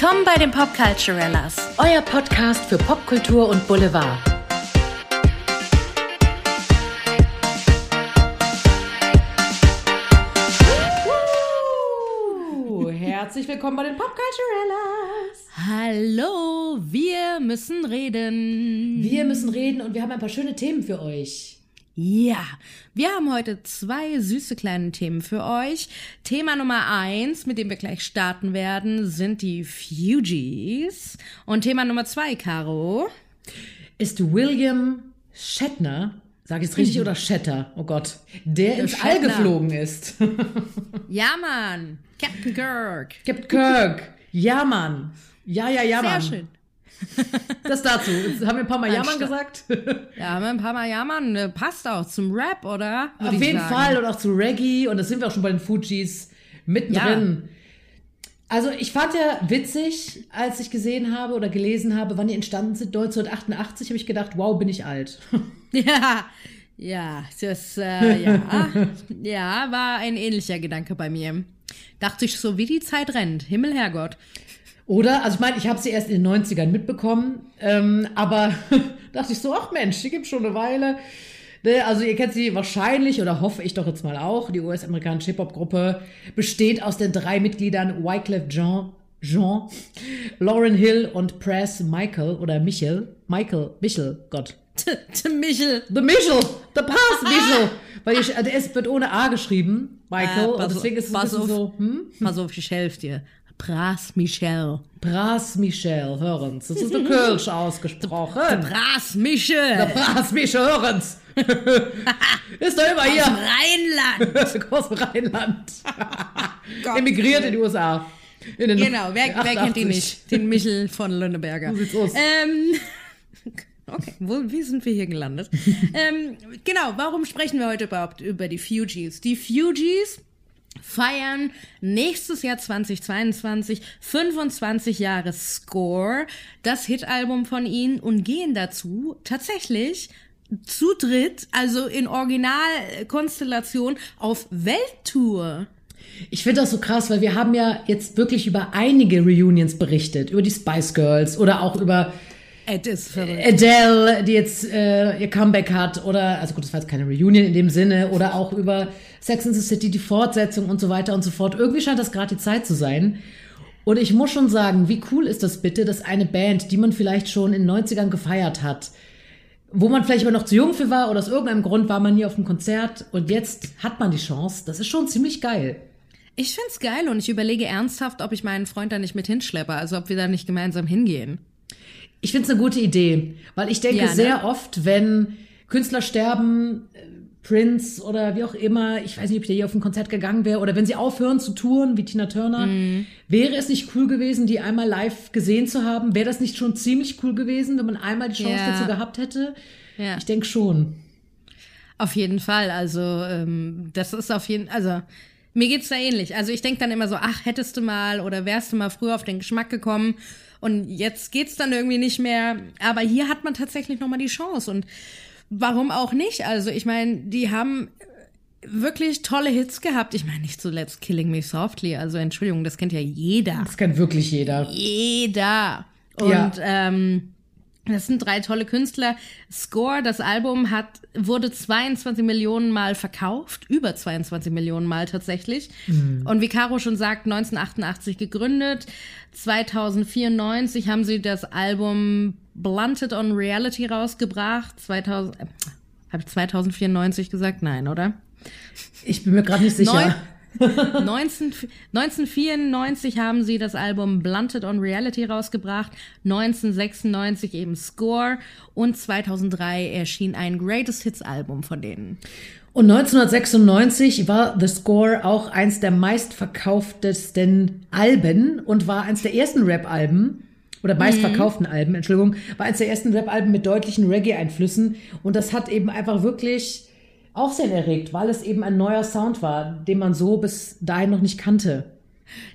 Willkommen bei den Popculturellas. Euer Podcast für Popkultur und Boulevard. Herzlich willkommen bei den Popculturellas. Hallo, wir müssen reden. Wir müssen reden und wir haben ein paar schöne Themen für euch. Ja, wir haben heute zwei süße kleine Themen für euch. Thema Nummer eins, mit dem wir gleich starten werden, sind die Fugees. Und Thema Nummer zwei, Caro. Ist William Shatner, sage ich es richtig, oder Shatter, oh Gott, der ins All Shatner. geflogen ist. Ja, Mann. Captain Kirk. Captain Kirk. Ja, Mann. Ja, ja, ja, Sehr Mann. schön. Das dazu. Jetzt haben wir ein paar Mal Ja, Sta- gesagt. Ja, haben wir ein paar Mal, ja, Mann. äh, Passt auch zum Rap, oder? Würd Auf jeden sagen. Fall und auch zu Reggae und das sind wir auch schon bei den Fujis mittendrin. Also ich fand ja witzig, als ich gesehen habe oder gelesen habe, wann die entstanden sind. 1988 habe ich gedacht, wow, bin ich alt. Ja, ja, das, äh, ja, ja, war ein ähnlicher Gedanke bei mir. Dachte ich so, wie die Zeit rennt. Himmel, Herrgott. Oder? Also ich meine, ich habe sie erst in den 90ern mitbekommen, ähm, aber dachte ich so, ach Mensch, die gibt's schon eine Weile. Ne, Also ihr kennt sie wahrscheinlich oder hoffe ich doch jetzt mal auch. Die US-amerikanische Hip-Hop-Gruppe besteht aus den drei Mitgliedern Wyclef Jean, Jean, Lauren Hill und Press Michael oder Michel. Michael, Michel, Gott. T -t Michel. The Michel, the Pass Michel. Weil ich, also es wird ohne A geschrieben, Michael. Ah, und pass deswegen ist es pass auf. so, hm? Pass auf, ich helfe dir. Pras Michel. Bras Michel, hören's. Das ist der Kölsch ausgesprochen. Pras Michel. Der Bras Michel, hören's. ist doch immer hier. Rheinland. Aus dem Rheinland. Gott. Emigriert in die USA. In den Genau, wer, wer kennt ihn 88. nicht? Den Michel von Lönneberger. So sieht's aus. Ähm, okay, wo, wie sind wir hier gelandet? ähm, genau, warum sprechen wir heute überhaupt über die Fugees? Die Fugees feiern nächstes Jahr 2022 25 Jahre Score, das Hitalbum von ihnen und gehen dazu tatsächlich zu dritt, also in Originalkonstellation auf Welttour. Ich finde das so krass, weil wir haben ja jetzt wirklich über einige Reunions berichtet. Über die Spice Girls oder auch über Es ist verrückt. Adele, die jetzt äh, ihr Comeback hat, oder, also gut, das war jetzt keine Reunion in dem Sinne, oder auch über Sex and the City, die Fortsetzung und so weiter und so fort. Irgendwie scheint das gerade die Zeit zu sein. Und ich muss schon sagen, wie cool ist das bitte, dass eine Band, die man vielleicht schon in den 90ern gefeiert hat, wo man vielleicht aber noch zu jung für war oder aus irgendeinem Grund war man hier auf dem Konzert und jetzt hat man die Chance, das ist schon ziemlich geil. Ich find's geil und ich überlege ernsthaft, ob ich meinen Freund da nicht mit hinschleppe, also ob wir da nicht gemeinsam hingehen. Ich finde es eine gute Idee, weil ich denke Ja, ne? sehr oft, wenn Künstler sterben, äh, Prince oder wie auch immer, ich weiß nicht, ob der hier auf ein Konzert gegangen wäre, oder wenn sie aufhören zu touren, wie Tina Turner, Mhm. wäre es nicht cool gewesen, die einmal live gesehen zu haben? Wäre das nicht schon ziemlich cool gewesen, wenn man einmal die Chance Ja. dazu gehabt hätte? Ja. Ich denke schon. Auf jeden Fall, also ähm, das ist auf jeden also mir geht's da ähnlich. Also ich denk dann immer so, ach, hättest du mal oder wärst du mal früher auf den Geschmack gekommen und jetzt geht's dann irgendwie nicht mehr. Aber hier hat man tatsächlich noch mal die Chance und warum auch nicht? Also ich meine, die haben wirklich tolle Hits gehabt. Ich meine, nicht zuletzt Killing Me Softly. Also Entschuldigung, das kennt ja jeder. Das kann wirklich jeder. Jeder. Und Ja. ähm, das sind drei tolle Künstler. Score, das Album hat, wurde 22 Millionen Mal verkauft, über 22 Millionen Mal tatsächlich. Und wie Caro schon sagt, 1988 gegründet. 2094 haben sie das Album Blunted on Reality rausgebracht. 2000, äh, habe ich 2094 gesagt? Nein, oder? Ich bin mir gerade nicht sicher. 19, 1994 haben sie das Album Blunted on Reality rausgebracht, 1996 eben Score und 2003 erschien ein Greatest Hits Album von denen. Und 1996 war The Score auch eins der meistverkauftesten Alben und war eins der ersten Rap-Alben oder meistverkauften Alben, Entschuldigung, war eins der ersten Rap-Alben mit deutlichen Reggae-Einflüssen und das hat eben einfach wirklich Aufsehen erregt, weil es eben ein neuer Sound war, den man so bis dahin noch nicht kannte.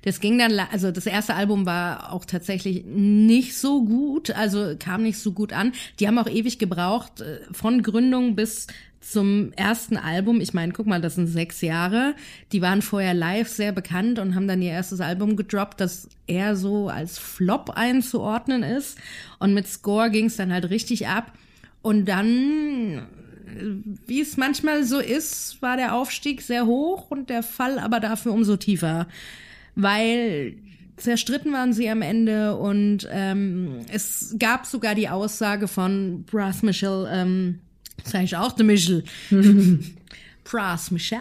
Das ging dann, also das erste Album war auch tatsächlich nicht so gut, also kam nicht so gut an. Die haben auch ewig gebraucht, äh, von Gründung bis zum ersten Album. Ich meine, guck mal, das sind sechs Jahre. Die waren vorher live sehr bekannt und haben dann ihr erstes Album gedroppt, das eher so als Flop einzuordnen ist. Und mit Score ging es dann halt richtig ab. Und dann wie es manchmal so ist, war der Aufstieg sehr hoch und der Fall aber dafür umso tiefer, weil zerstritten waren sie am Ende und ähm, es gab sogar die Aussage von Brass Michel, ähm, sag ich auch de Michel, Brass Michel,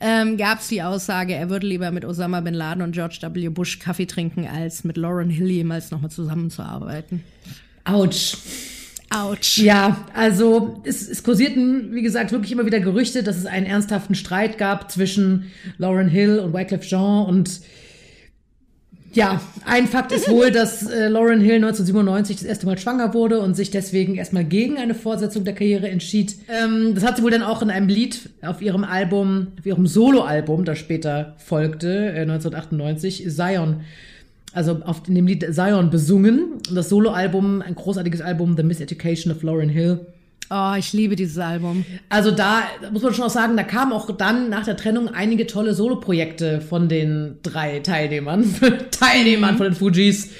ähm, gab es die Aussage, er würde lieber mit Osama Bin Laden und George W. Bush Kaffee trinken, als mit Lauren Hill jemals nochmal zusammenzuarbeiten. Autsch. Autsch. Ja, also es, es kursierten, wie gesagt, wirklich immer wieder Gerüchte, dass es einen ernsthaften Streit gab zwischen Lauren Hill und Wyclef Jean und ja, ein Fakt ist wohl, dass äh, Lauren Hill 1997 das erste Mal schwanger wurde und sich deswegen erstmal gegen eine Fortsetzung der Karriere entschied. Ähm, das hat sie wohl dann auch in einem Lied auf ihrem Album, auf ihrem Soloalbum, das später folgte, äh, 1998, Zion, also auf in dem Lied Zion besungen. Das Soloalbum, ein großartiges Album, The Miseducation of Lauren Hill. Oh, ich liebe dieses Album. Also da muss man schon auch sagen, da kamen auch dann nach der Trennung einige tolle Soloprojekte von den drei Teilnehmern, Teilnehmern von den Fujis.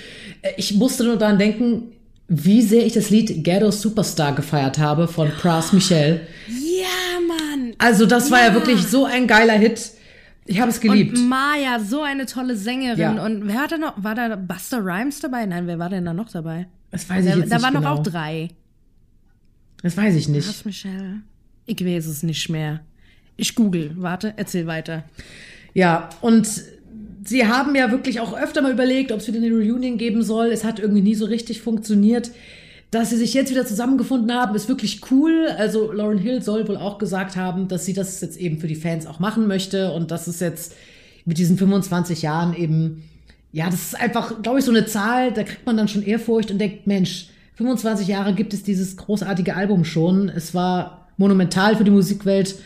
Äh, Ich musste nur daran denken, wie sehr ich das Lied Ghetto Superstar gefeiert habe von Pras Michel. Ja, Mann. Also das war ja Ja. wirklich so ein geiler Hit. Ich habe es geliebt. Und Maya, so eine tolle Sängerin. Ja. Und wer hat da noch? War da Buster Rhymes dabei? Nein, wer war denn da noch dabei? Das weiß ich Da, jetzt da nicht waren genau. noch auch drei. Das weiß ich nicht. Was, Michelle? Ich weiß es nicht mehr. Ich google. Warte, erzähl weiter. Ja, und sie haben ja wirklich auch öfter mal überlegt, ob es wieder eine Reunion geben soll. Es hat irgendwie nie so richtig funktioniert. Dass sie sich jetzt wieder zusammengefunden haben, ist wirklich cool. Also Lauren Hill soll wohl auch gesagt haben, dass sie das jetzt eben für die Fans auch machen möchte und dass es jetzt mit diesen 25 Jahren eben, ja, das ist einfach, glaube ich, so eine Zahl, da kriegt man dann schon Ehrfurcht und denkt, Mensch, 25 Jahre gibt es dieses großartige Album schon. Es war monumental für die Musikwelt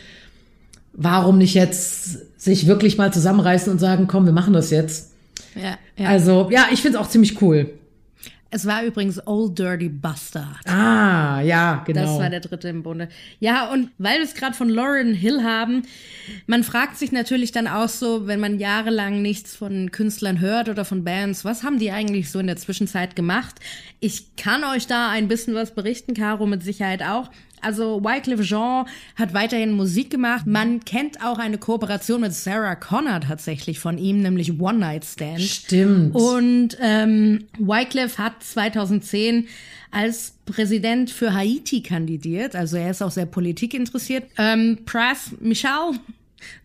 warum nicht jetzt sich wirklich mal zusammenreißen und sagen, komm, wir machen das jetzt. Ja, ja. Also, ja, ich finde es auch ziemlich cool. Es war übrigens Old Dirty Bastard. Ah, ja, genau. Das war der dritte im Bunde. Ja, und weil wir es gerade von Lauren Hill haben, man fragt sich natürlich dann auch so, wenn man jahrelang nichts von Künstlern hört oder von Bands, was haben die eigentlich so in der Zwischenzeit gemacht? Ich kann euch da ein bisschen was berichten, Caro mit Sicherheit auch. Also Wycliffe Jean hat weiterhin Musik gemacht. Man kennt auch eine Kooperation mit Sarah Connor tatsächlich von ihm, nämlich One Night Stand. Stimmt. Und ähm, Wycliffe hat 2010 als Präsident für Haiti kandidiert. Also er ist auch sehr Politik interessiert. Ähm, Pras Michel,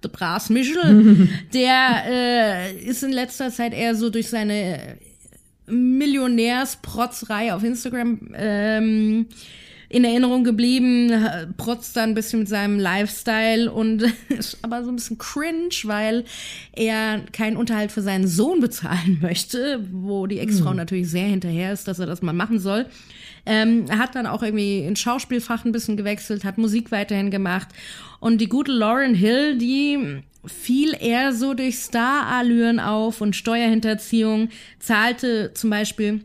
der Pras Michel, der äh, ist in letzter Zeit eher so durch seine Millionärsprotzerei auf Instagram ähm, in Erinnerung geblieben, äh, protzt da ein bisschen mit seinem Lifestyle und ist aber so ein bisschen cringe, weil er keinen Unterhalt für seinen Sohn bezahlen möchte, wo die Ex-Frau natürlich sehr hinterher ist, dass er das mal machen soll. Ähm, er hat dann auch irgendwie ins Schauspielfach ein bisschen gewechselt, hat Musik weiterhin gemacht. Und die gute Lauren Hill, die fiel eher so durch Star-Allüren auf und Steuerhinterziehung, zahlte zum Beispiel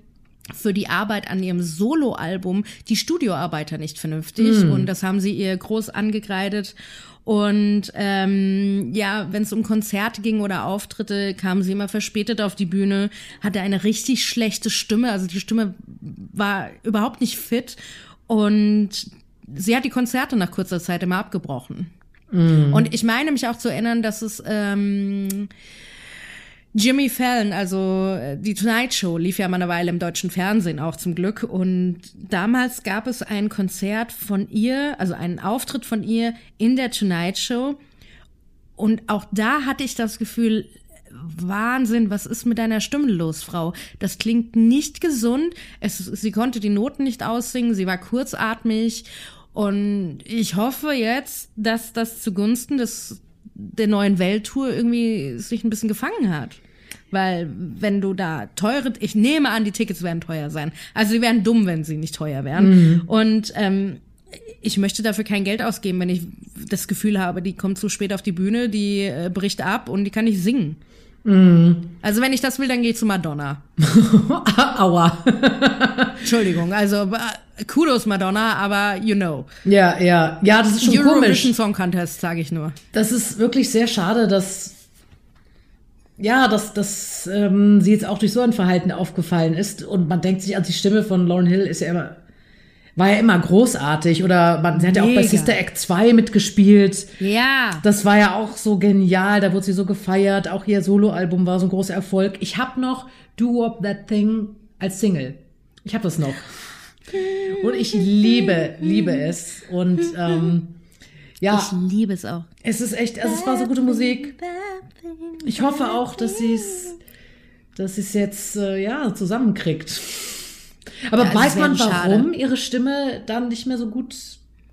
für die Arbeit an ihrem Soloalbum die Studioarbeiter nicht vernünftig. Und das haben sie ihr groß angekreidet. Und ähm, ja, wenn es um Konzerte ging oder Auftritte, kam sie immer verspätet auf die Bühne, hatte eine richtig schlechte Stimme, also die Stimme war überhaupt nicht fit. Und sie hat die Konzerte nach kurzer Zeit immer abgebrochen. Und ich meine mich auch zu erinnern, dass es ähm, Jimmy Fallon, also äh, die Tonight Show, lief ja mal eine Weile im deutschen Fernsehen auch zum Glück. Und damals gab es ein Konzert von ihr, also einen Auftritt von ihr in der Tonight Show. Und auch da hatte ich das Gefühl, Wahnsinn, was ist mit deiner Stimme los, Frau? Das klingt nicht gesund. Es, sie konnte die Noten nicht aussingen, sie war kurzatmig. Und ich hoffe jetzt, dass das zugunsten des, der neuen Welttour irgendwie sich ein bisschen gefangen hat. Weil wenn du da teure, ich nehme an, die Tickets werden teuer sein. Also sie wären dumm, wenn sie nicht teuer wären. Und ähm, ich möchte dafür kein Geld ausgeben, wenn ich das Gefühl habe, die kommt zu spät auf die Bühne, die äh, bricht ab und die kann nicht singen. Also wenn ich das will, dann gehe ich zu Madonna. Aua. Entschuldigung, also äh, Kudos Madonna, aber you know. Ja, ja. Ja, das ist schon Eurovision komisch. Song Contest, sage ich nur. Das ist wirklich sehr schade, dass ja, dass, dass ähm, sie jetzt auch durch so ein Verhalten aufgefallen ist. Und man denkt sich, also die Stimme von Lauren Hill ist ja immer, war ja immer großartig. Oder man, sie hat ja auch bei Mega. Sister Act 2 mitgespielt. Ja. Das war ja auch so genial, da wurde sie so gefeiert. Auch ihr Soloalbum war so ein großer Erfolg. Ich habe noch Do Up That Thing als Single. Ich habe das noch. Und ich liebe, liebe es. Und ähm, ja, Ich liebe es auch. es ist echt, also es war so gute Musik. Ich hoffe auch, dass sie es, dass jetzt äh, ja zusammenkriegt. Aber Ja, also weiß man, schade. warum ihre Stimme dann nicht mehr so gut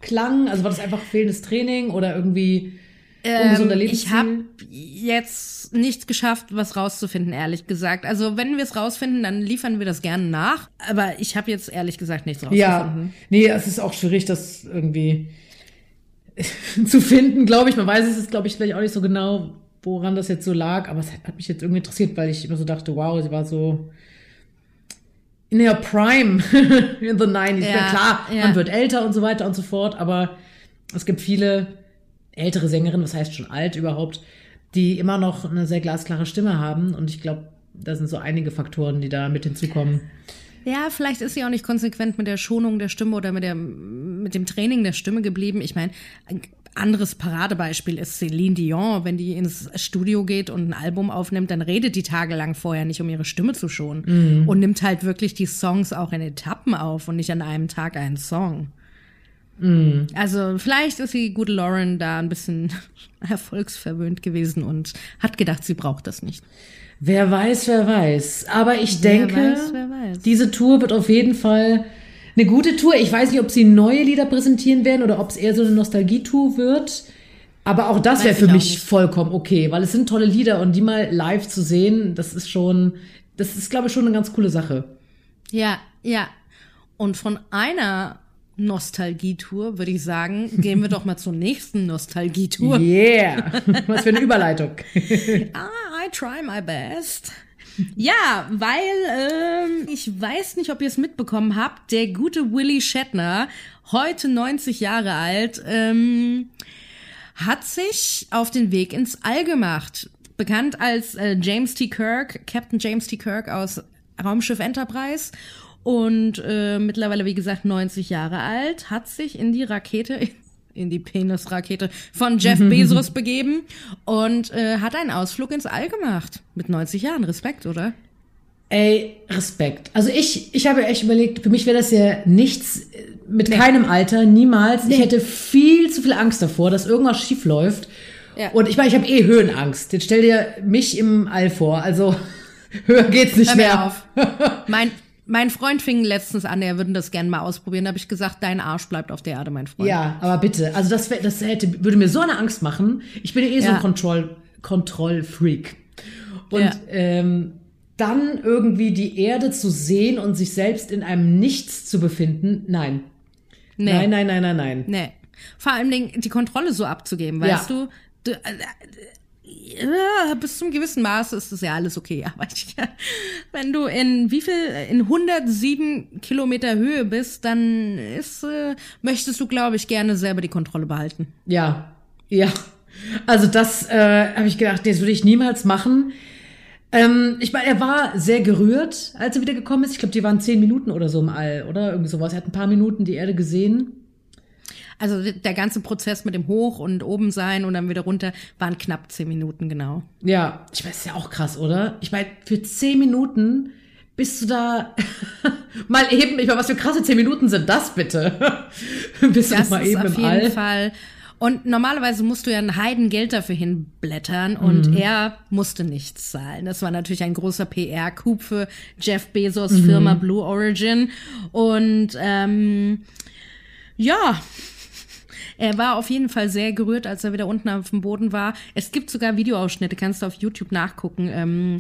klang? Also war das einfach fehlendes Training oder irgendwie ungesunder Ähm, ich habe jetzt nicht geschafft, was rauszufinden, ehrlich gesagt. Also wenn wir es rausfinden, dann liefern wir das gerne nach. Aber ich habe jetzt ehrlich gesagt nichts ja, rausgefunden. nee, es ist auch schwierig, das irgendwie zu finden, glaube ich. Man weiß es ist, glaube ich, vielleicht auch nicht so genau, woran das jetzt so lag, aber es hat mich jetzt irgendwie interessiert, weil ich immer so dachte, wow, sie war so in der Prime in the 90s. Ja, Ja, klar, ja. man wird älter und so weiter und so fort, aber es gibt viele ältere Sängerinnen, was heißt schon alt überhaupt, die immer noch eine sehr glasklare Stimme haben und ich glaube, da sind so einige Faktoren, die da mit hinzukommen. Ja, vielleicht ist sie auch nicht konsequent mit der Schonung der Stimme oder mit, der, mit dem Training der Stimme geblieben. Ich meine, ein anderes Paradebeispiel ist Celine Dion. Wenn die ins Studio geht und ein Album aufnimmt, dann redet die tagelang vorher nicht, um ihre Stimme zu schonen. Und nimmt halt wirklich die Songs auch in Etappen auf und nicht an einem Tag einen Song. Also vielleicht ist die gute Lauren da ein bisschen erfolgsverwöhnt gewesen und hat gedacht, sie braucht das nicht. Wer weiß, wer weiß. Aber ich Wer denke, weiß, weiß. diese Tour wird auf jeden Fall eine gute Tour. Ich weiß nicht, ob sie neue Lieder präsentieren werden oder ob es eher so eine Nostalgie-Tour wird. Aber auch das wäre für mich vollkommen okay, weil es sind tolle Lieder und die mal live zu sehen, das ist schon, das ist, glaube ich, schon eine ganz coole Sache. Ja, ja. Und von einer Nostalgietour würde ich sagen, gehen wir doch mal zur nächsten Nostalgietour. Yeah! Was für eine Überleitung. Ah, I try my best. Ja, weil ähm, ich weiß nicht, ob ihr es mitbekommen habt, der gute Willy Shatner, heute 90 Jahre alt, ähm, hat sich auf den Weg ins All gemacht. Bekannt als äh, James T. Kirk, Captain James T. Kirk aus Raumschiff Enterprise. Und äh, mittlerweile, wie gesagt, 90 Jahre alt, hat sich in die Rakete, in die Penisrakete von Jeff Bezos begeben und äh, hat einen Ausflug ins All gemacht. Mit 90 Jahren. Respekt, oder? Ey, Respekt. Also ich, ich habe echt überlegt, für mich wäre das ja nichts äh, mit keinem Alter, niemals. Ich hätte viel zu viel Angst davor, dass irgendwas schief läuft. Ja. Und ich meine, ich habe eh Höhenangst. Jetzt stell dir mich im All vor. Also höher geht's nicht Hör mehr. auf. mein, mein Freund fing letztens an, er würde das gerne mal ausprobieren. Da habe ich gesagt, dein Arsch bleibt auf der Erde, mein Freund. Ja, aber bitte. Also das, wär, das hätte, würde mir so eine Angst machen. Ich bin ja eh so Ja. ein Kontroll, Kontrollfreak. Und Ja. ähm, dann irgendwie die Erde zu sehen und sich selbst in einem Nichts zu befinden, nein. Nee. Nein, nein, nein, nein, nein. Nee. Vor allem Dingen, die Kontrolle so abzugeben, Ja. weißt du? du äh, bis zum gewissen Maß ist das ja alles okay. Aber ich, wenn du in wie viel, in 107 Kilometer Höhe bist, dann ist, äh, möchtest du, glaube ich, gerne selber die Kontrolle behalten. Ja, ja. Also das äh, habe ich gedacht, das würde ich niemals machen. Ähm, ich meine, er war sehr gerührt, als er wiedergekommen ist. Ich glaube, die waren zehn Minuten oder so im All, oder? Irgendwie sowas. Er hat ein paar Minuten die Erde gesehen. Also der ganze Prozess mit dem Hoch und oben sein und dann wieder runter waren knapp zehn Minuten, genau. Ja, ich meine, ist ja auch krass, oder? Ich meine, für zehn Minuten bist du da mal eben, ich meine, was für krasse zehn Minuten sind das bitte? bist du Das mal ist eben auf im jeden All? Fall. Und normalerweise musst du ja ein Heidengeld dafür hinblättern und Mhm. er musste nichts zahlen. Das war natürlich ein großer PR-Coup für Jeff Bezos Mhm. Firma Blue Origin. Und ähm, ja, er war auf jeden Fall sehr gerührt, als er wieder unten auf dem Boden war. Es gibt sogar Videoausschnitte, kannst du auf YouTube nachgucken. Ähm,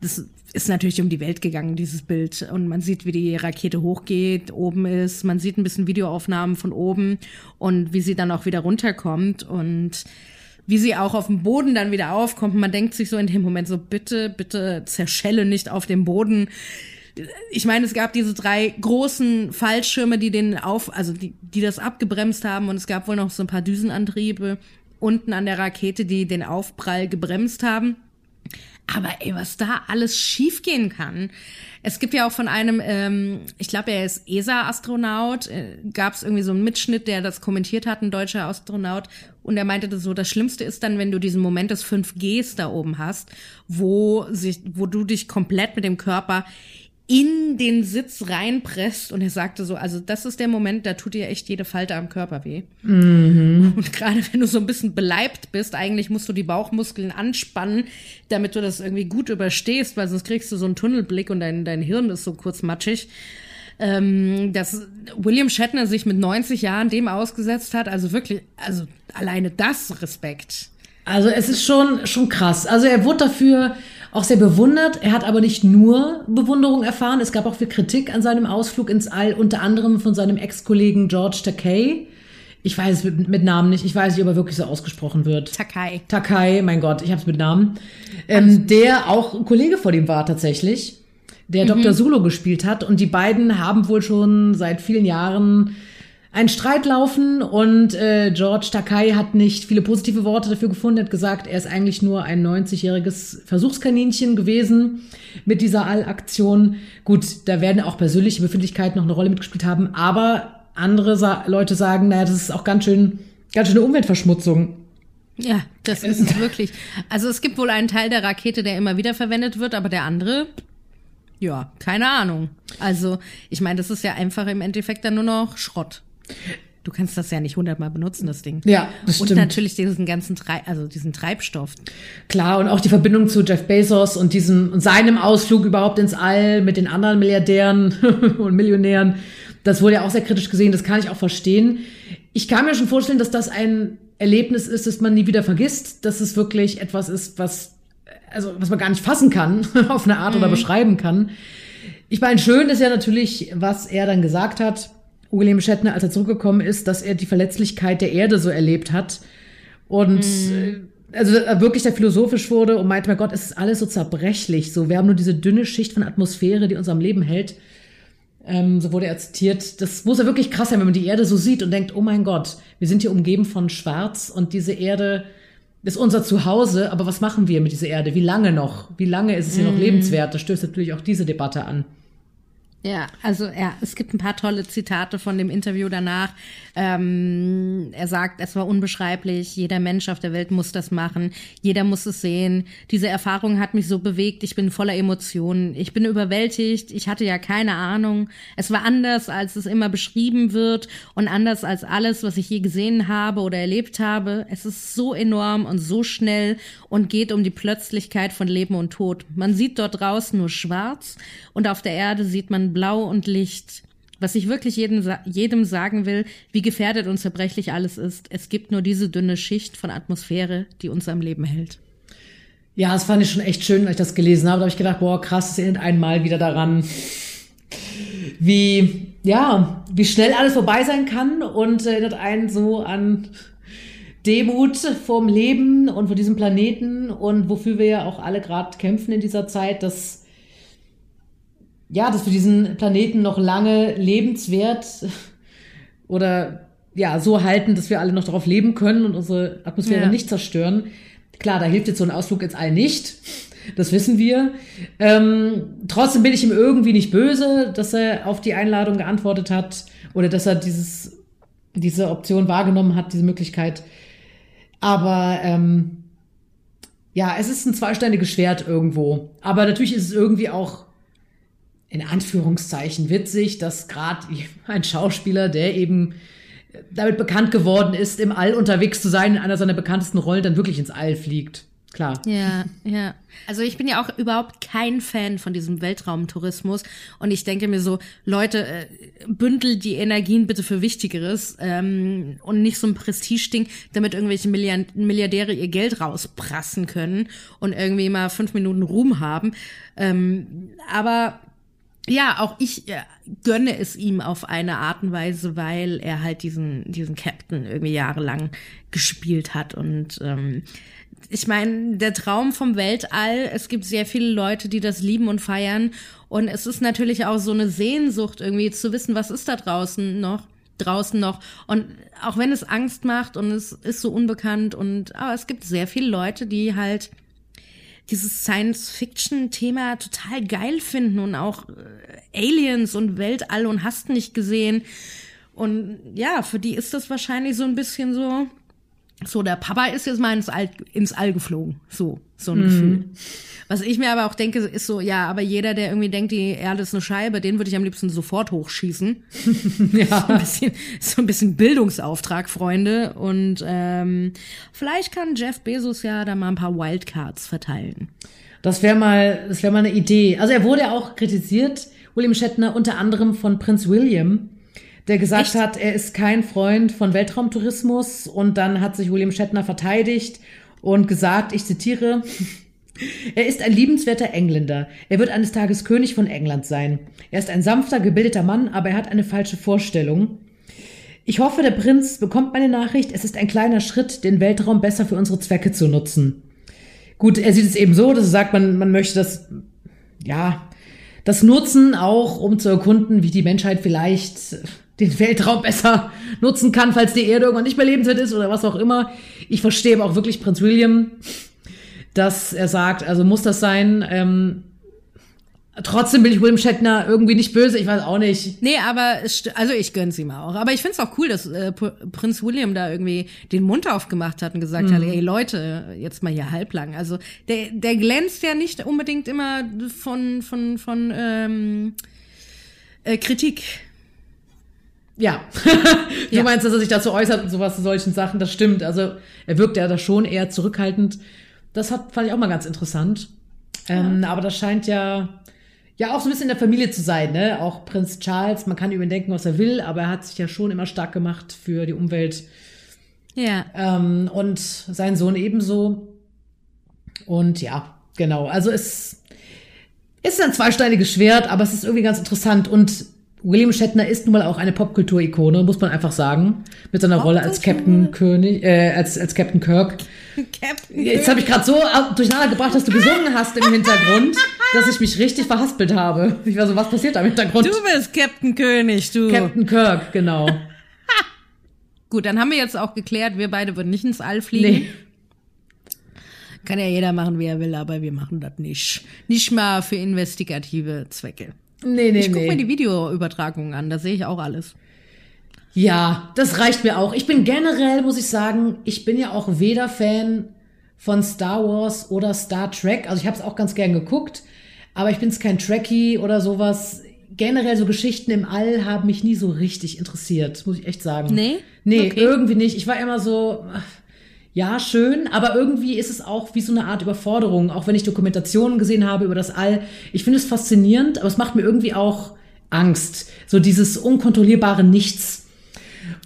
das ist natürlich um die Welt gegangen, dieses Bild. Und man sieht, wie die Rakete hochgeht, oben ist. Man sieht ein bisschen Videoaufnahmen von oben und wie sie dann auch wieder runterkommt. Und wie sie auch auf dem Boden dann wieder aufkommt. Man denkt sich so in dem Moment so, bitte, bitte zerschelle nicht auf dem Boden. Ich meine, es gab diese drei großen Fallschirme, die den auf, also die, die das abgebremst haben und es gab wohl noch so ein paar Düsenantriebe unten an der Rakete, die den Aufprall gebremst haben. Aber ey, was da alles schiefgehen kann. Es gibt ja auch von einem, ähm, ich glaube, er ist ESA-Astronaut, äh, gab es irgendwie so einen Mitschnitt, der das kommentiert hat, ein deutscher Astronaut. Und er meinte das so, das Schlimmste ist dann, wenn du diesen Moment des 5Gs da oben hast, wo sich, wo du dich komplett mit dem Körper in den Sitz reinpresst und er sagte so, also das ist der Moment, da tut dir echt jede Falte am Körper weh. Mhm. Und gerade wenn du so ein bisschen beleibt bist, eigentlich musst du die Bauchmuskeln anspannen, damit du das irgendwie gut überstehst, weil sonst kriegst du so einen Tunnelblick und dein, dein Hirn ist so kurz matschig. Ähm, dass William Shatner sich mit 90 Jahren dem ausgesetzt hat, also wirklich, also alleine das Respekt. Also es ist schon, schon krass. Also er wurde dafür auch sehr bewundert. Er hat aber nicht nur Bewunderung erfahren. Es gab auch viel Kritik an seinem Ausflug ins All, unter anderem von seinem Ex-Kollegen George Takei. Ich weiß es mit, mit, Namen nicht. Ich weiß nicht, ob er wirklich so ausgesprochen wird. Takai. Takai, mein Gott, ich habe es mit Namen. Ähm, der auch ein Kollege vor dem war tatsächlich, der mhm. Dr. Solo gespielt hat. Und die beiden haben wohl schon seit vielen Jahren einen Streit laufen und äh, George Takai hat nicht viele positive Worte dafür gefunden, hat gesagt, er ist eigentlich nur ein 90-jähriges Versuchskaninchen gewesen mit dieser Allaktion. Gut, da werden auch persönliche Befindlichkeiten noch eine Rolle mitgespielt haben, aber andere Sa Leute sagen, naja, das ist auch ganz schön, ganz schöne Umweltverschmutzung. Ja, das ist es wirklich. Also es gibt wohl einen Teil der Rakete, der immer wieder verwendet wird, aber der andere, ja, keine Ahnung. Also ich meine, das ist ja einfach im Endeffekt dann nur noch Schrott. Du kannst das ja nicht hundertmal benutzen, das Ding. Ja, das stimmt. Und natürlich diesen ganzen Treib, also diesen Treibstoff. Klar, und auch die Verbindung zu Jeff Bezos und diesem seinem Ausflug überhaupt ins All mit den anderen Milliardären und Millionären. Das wurde ja auch sehr kritisch gesehen, das kann ich auch verstehen. Ich kann mir schon vorstellen, dass das ein Erlebnis ist, das man nie wieder vergisst, dass es wirklich etwas ist, was, also, was man gar nicht fassen kann, auf eine Art mhm. oder beschreiben kann. Ich meine, schön ist ja natürlich, was er dann gesagt hat William Shatner, als er zurückgekommen ist, dass er die Verletzlichkeit der Erde so erlebt hat. Und mm. also wirklich der philosophisch wurde und meinte, mein Gott, es ist alles so zerbrechlich. So, wir haben nur diese dünne Schicht von Atmosphäre, die uns am Leben hält. Ähm, so wurde er zitiert. Das muss ja wirklich krass sein, wenn man die Erde so sieht und denkt, oh mein Gott, wir sind hier umgeben von Schwarz und diese Erde ist unser Zuhause, aber was machen wir mit dieser Erde? Wie lange noch? Wie lange ist es hier mm. noch mhm. lebenswert? Das stößt natürlich auch diese Debatte an. Ja, also ja, es gibt ein paar tolle Zitate von dem Interview danach. Ähm, er sagt, es war unbeschreiblich, jeder Mensch auf der Welt muss das machen, jeder muss es sehen. Diese Erfahrung hat mich so bewegt, ich bin voller Emotionen, ich bin überwältigt, ich hatte ja keine Ahnung. Es war anders, als es immer beschrieben wird und anders als alles, was ich je gesehen habe oder erlebt habe. Es ist so enorm und so schnell und geht um die Plötzlichkeit von Leben und Tod. Man sieht dort draußen nur schwarz und auf der Erde sieht man Blau und Licht. Was ich wirklich jedem, jedem sagen will, wie gefährdet und zerbrechlich alles ist. Es gibt nur diese dünne Schicht von Atmosphäre, die uns am Leben hält. Ja, das fand ich schon echt schön, als ich das gelesen habe. Da habe ich gedacht, boah, krass, es erinnert einmal wieder daran, wie, ja, wie schnell alles vorbei sein kann und erinnert einen so an Demut vorm Leben und vor diesem Planeten und wofür wir ja auch alle gerade kämpfen in dieser Zeit, dass ja, dass wir diesen Planeten noch lange lebenswert oder ja, so halten, dass wir alle noch darauf leben können und unsere Atmosphäre ja. nicht zerstören. Klar, da hilft jetzt so ein Ausflug ins All nicht. Das wissen wir. Ähm, trotzdem bin ich ihm irgendwie nicht böse, dass er auf die Einladung geantwortet hat oder dass er dieses, diese Option wahrgenommen hat, diese Möglichkeit. Aber ähm, ja, es ist ein zweiständiges Schwert irgendwo. Aber natürlich ist es irgendwie auch in Anführungszeichen witzig, dass gerade ein Schauspieler, der eben damit bekannt geworden ist, im All unterwegs zu sein, in einer seiner bekanntesten Rollen, dann wirklich ins All fliegt. Klar. Ja, ja. Also ich bin ja auch überhaupt kein Fan von diesem Weltraumtourismus und ich denke mir so, Leute, äh, bündel die Energien bitte für Wichtigeres ähm, und nicht so ein Prestigeding, damit irgendwelche Milliardäre ihr Geld rausprassen können und irgendwie mal fünf Minuten Ruhm haben. Ähm, aber ja, auch ich äh, gönne es ihm auf eine Art und Weise, weil er halt diesen, diesen Captain irgendwie jahrelang gespielt hat. Und ähm, ich meine, der Traum vom Weltall, es gibt sehr viele Leute, die das lieben und feiern. Und es ist natürlich auch so eine Sehnsucht, irgendwie zu wissen, was ist da draußen noch draußen noch. Und auch wenn es Angst macht und es ist so unbekannt und aber es gibt sehr viele Leute, die halt dieses Science-Fiction-Thema total geil finden und auch äh, Aliens und Weltall und hast nicht gesehen. Und ja, für die ist das wahrscheinlich so ein bisschen so, so der Papa ist jetzt mal ins All, ins All geflogen. So, so ein mhm. Gefühl. Was ich mir aber auch denke, ist so, ja, aber jeder, der irgendwie denkt, die Erde ist eine Scheibe, den würde ich am liebsten sofort hochschießen. ja. So ein, bisschen, so ein bisschen Bildungsauftrag, Freunde. Und ähm, vielleicht kann Jeff Bezos ja da mal ein paar Wildcards verteilen. Das wäre mal, das wäre mal eine Idee. Also er wurde ja auch kritisiert, William Shatner, unter anderem von Prinz William, der gesagt Echt? hat, er ist kein Freund von Weltraumtourismus. Und dann hat sich William Shatner verteidigt und gesagt, ich zitiere, er ist ein liebenswerter Engländer. Er wird eines Tages König von England sein. Er ist ein sanfter, gebildeter Mann, aber er hat eine falsche Vorstellung. Ich hoffe, der Prinz bekommt meine Nachricht. Es ist ein kleiner Schritt, den Weltraum besser für unsere Zwecke zu nutzen. Gut, er sieht es eben so, dass er sagt, man, man möchte das, ja, das nutzen auch, um zu erkunden, wie die Menschheit vielleicht den Weltraum besser nutzen kann, falls die Erde irgendwann nicht mehr lebenswert ist oder was auch immer. Ich verstehe aber auch wirklich Prinz William dass er sagt, also muss das sein. Ähm, Trotzdem bin ich William Shatner irgendwie nicht böse, ich weiß auch nicht. Nee, aber also ich gönn's ihm auch. Aber ich find's auch cool, dass äh, Prinz William da irgendwie den Mund aufgemacht hat und gesagt mhm. hat, ey Leute, jetzt mal hier halblang. Also der, der glänzt ja nicht unbedingt immer von, von, von ähm, äh, Kritik. Ja. du ja. meinst, dass er sich dazu äußert und sowas zu solchen Sachen, das stimmt. Also er wirkt ja da schon eher zurückhaltend. Das hat, fand ich auch mal ganz interessant. Ähm, Aber das scheint ja, ja auch so ein bisschen in der Familie zu sein, ne? Auch Prinz Charles, man kann über ihn denken, was er will, aber er hat sich ja schon immer stark gemacht für die Umwelt. Ja. Ähm, und sein Sohn ebenso. Und ja, genau. Also es ist ein zweisteiniges Schwert, aber es ist irgendwie ganz interessant. Und William Shatner ist nun mal auch eine Popkultur-Ikone, muss man einfach sagen. Mit seiner Rolle als Captain König, äh, als, als Captain Kirk. Captain Jetzt habe ich gerade so durcheinander gebracht, dass du gesungen hast im Hintergrund, dass ich mich richtig verhaspelt habe. Ich war so, was passiert da im Hintergrund? Du bist Captain König, du. Captain Kirk, genau. Gut, dann haben wir jetzt auch geklärt, wir beide würden nicht ins All fliegen. Nee. Kann ja jeder machen, wie er will, aber wir machen das nicht. Nicht mal für investigative Zwecke. Nee, nee, ich gucke nee. mir die Videoübertragung an, da sehe ich auch alles. Ja, das reicht mir auch. Ich bin generell, muss ich sagen, ich bin ja auch weder Fan von Star Wars oder Star Trek. Also ich habe es auch ganz gern geguckt, aber ich bin es kein Trekkie oder sowas. Generell so Geschichten im All haben mich nie so richtig interessiert, muss ich echt sagen. Nee? Nee, okay. irgendwie nicht. Ich war immer so, ja, schön, aber irgendwie ist es auch wie so eine Art Überforderung, auch wenn ich Dokumentationen gesehen habe über das All. Ich finde es faszinierend, aber es macht mir irgendwie auch Angst. So dieses unkontrollierbare Nichts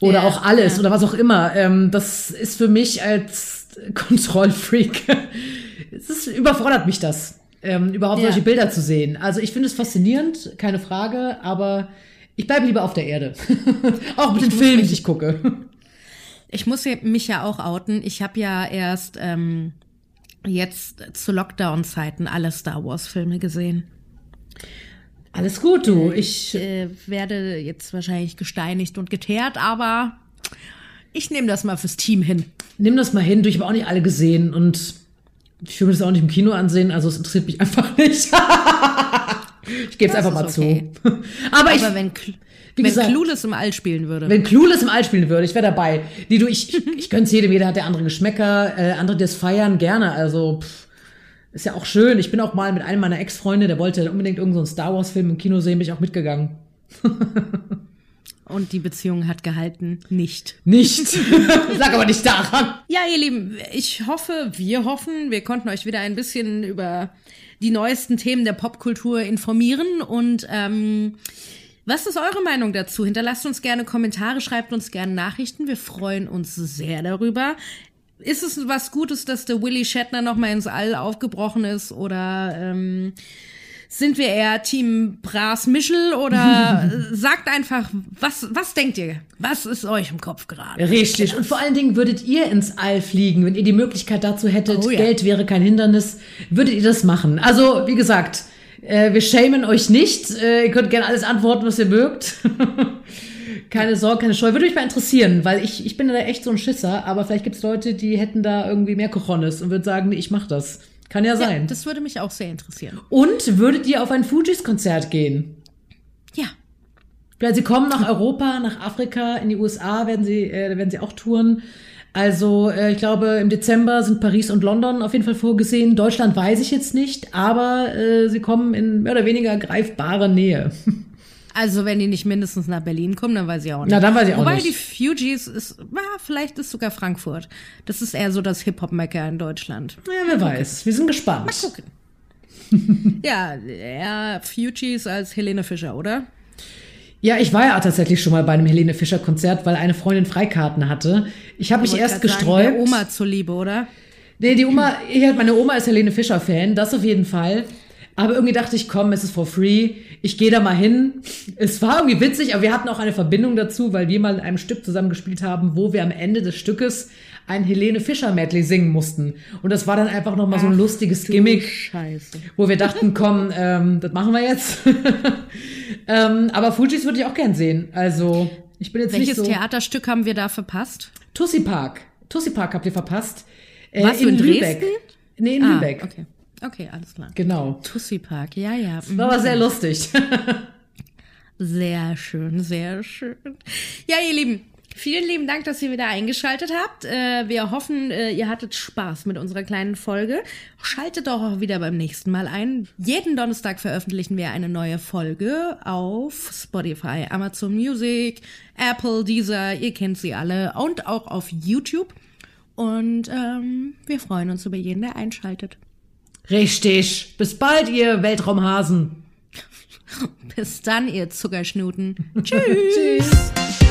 oder ja, auch alles ja. oder was auch immer. Ähm, das ist für mich als Kontrollfreak, es ist, überfordert mich das, ähm, überhaupt ja. solche Bilder zu sehen. Also ich finde es faszinierend, keine Frage, aber ich bleibe lieber auf der Erde. auch mit ich den Filmen, die ich gucke. Ich muss mich ja auch outen. Ich habe ja erst ähm, jetzt zu Lockdown-Zeiten alle Star Wars-Filme gesehen. Alles gut, du. Äh, ich äh, werde jetzt wahrscheinlich gesteinigt und geteert, aber ich nehme das mal fürs Team hin. Nimm das mal hin. Du, ich habe auch nicht alle gesehen und ich will mir das auch nicht im Kino ansehen, also es interessiert mich einfach nicht. ich gebe es einfach mal okay. zu. aber, aber ich, wenn, wie wenn gesagt, Clueless im All spielen würde. Wenn Clueless im All spielen würde, ich wäre dabei. Die du, ich, ich, ich gönn's jedem, jeder hat der andere Geschmäcker, äh, andere, die das feiern, gerne. Also, pff, ist ja auch schön. Ich bin auch mal mit einem meiner Ex-Freunde, der wollte unbedingt irgendeinen so Star Wars-Film im Kino sehen, bin ich auch mitgegangen. Und die Beziehung hat gehalten, nicht. Nicht. Sag aber nicht daran. Ja, ihr Lieben, ich hoffe, wir hoffen, wir konnten euch wieder ein bisschen über die neuesten Themen der Popkultur informieren und ähm, was ist eure Meinung dazu? Hinterlasst uns gerne Kommentare, schreibt uns gerne Nachrichten. Wir freuen uns sehr darüber. Ist es was Gutes, dass der Willy Shatner noch mal ins All aufgebrochen ist oder ähm, Sind wir eher Team Bras Michel oder sagt einfach, was, was denkt ihr? Was ist euch im Kopf gerade? Richtig. Und vor allen Dingen würdet ihr ins All fliegen, wenn ihr die Möglichkeit dazu hättet, Oh ja. Geld wäre kein Hindernis, würdet ihr das machen? Also, wie gesagt, äh, wir shamen euch nicht. Äh, ihr könnt gerne alles antworten, was ihr mögt. keine Sorge, keine Scheu. Würde mich mal interessieren, weil ich, ich bin da echt so ein Schisser, aber vielleicht gibt es Leute, die hätten da irgendwie mehr Cojones und würden sagen, nee, ich mach das. Kann ja Ja, sein. das würde mich auch sehr interessieren. und würdet ihr auf ein Fujis-Konzert gehen? Ja. Weil sie kommen nach Europa, nach Afrika, in die USA werden sie, äh, werden sie auch touren. Also äh, ich glaube, im Dezember sind Paris und London auf jeden Fall vorgesehen. Deutschland weiß ich jetzt nicht, aber äh, sie kommen in mehr oder weniger greifbare Nähe. Also wenn die nicht mindestens nach Berlin kommen, dann weiß ich auch nicht. Na, dann weiß ich auch Wobei nicht. die Fugees ist, na, vielleicht ist sogar Frankfurt. Das ist eher so das Hip-Hop-Mecker in Deutschland. Ja, wer weiß. Wir sind gespannt. Gucken. ja, eher Fugees als Helene Fischer, oder? Ja, ich war ja tatsächlich schon mal bei einem Helene Fischer Konzert, weil eine Freundin Freikarten hatte. Ich habe mich Wollte erst grad sagen, der Oma zuliebe, oder? Nee, die Oma, ich, halt, meine Oma ist Helene Fischer-Fan, das auf jeden Fall. Aber irgendwie dachte ich, komm, es ist for free. Ich gehe da mal hin. Es war irgendwie witzig, aber wir hatten auch eine Verbindung dazu, weil wir mal in einem Stück zusammen gespielt haben, wo wir am Ende des Stückes ein Helene Fischer Medley singen mussten. Und das war dann einfach nochmal so ein lustiges Gimmick, Scheiße. wo wir dachten, komm, ähm, das machen wir jetzt. ähm, aber Fujis würde ich auch gern sehen. Also, ich bin jetzt Welches nicht so. Theaterstück haben wir da verpasst? Tussi Park. Tussi Park habt ihr verpasst. Äh, Warst du in Lübeck. Dresden? Nee, in Ah, Lübeck. okay. Okay, alles klar. Genau. Tussi Park, ja, ja. mhm. War aber sehr lustig. Sehr schön, sehr schön. Ja, ihr Lieben, vielen lieben Dank, dass ihr wieder eingeschaltet habt. Äh, wir hoffen, äh, ihr hattet Spaß mit unserer kleinen Folge. Schaltet doch auch wieder beim nächsten Mal ein. Jeden Donnerstag veröffentlichen wir eine neue Folge auf Spotify, Amazon Music, Apple, Deezer, ihr kennt sie alle und auch auf YouTube. Und ähm, wir freuen uns über jeden, der einschaltet. Richtig. Bis bald, ihr Weltraumhasen. Bis dann, ihr Zuckerschnuten. Tschüss. Tschüss.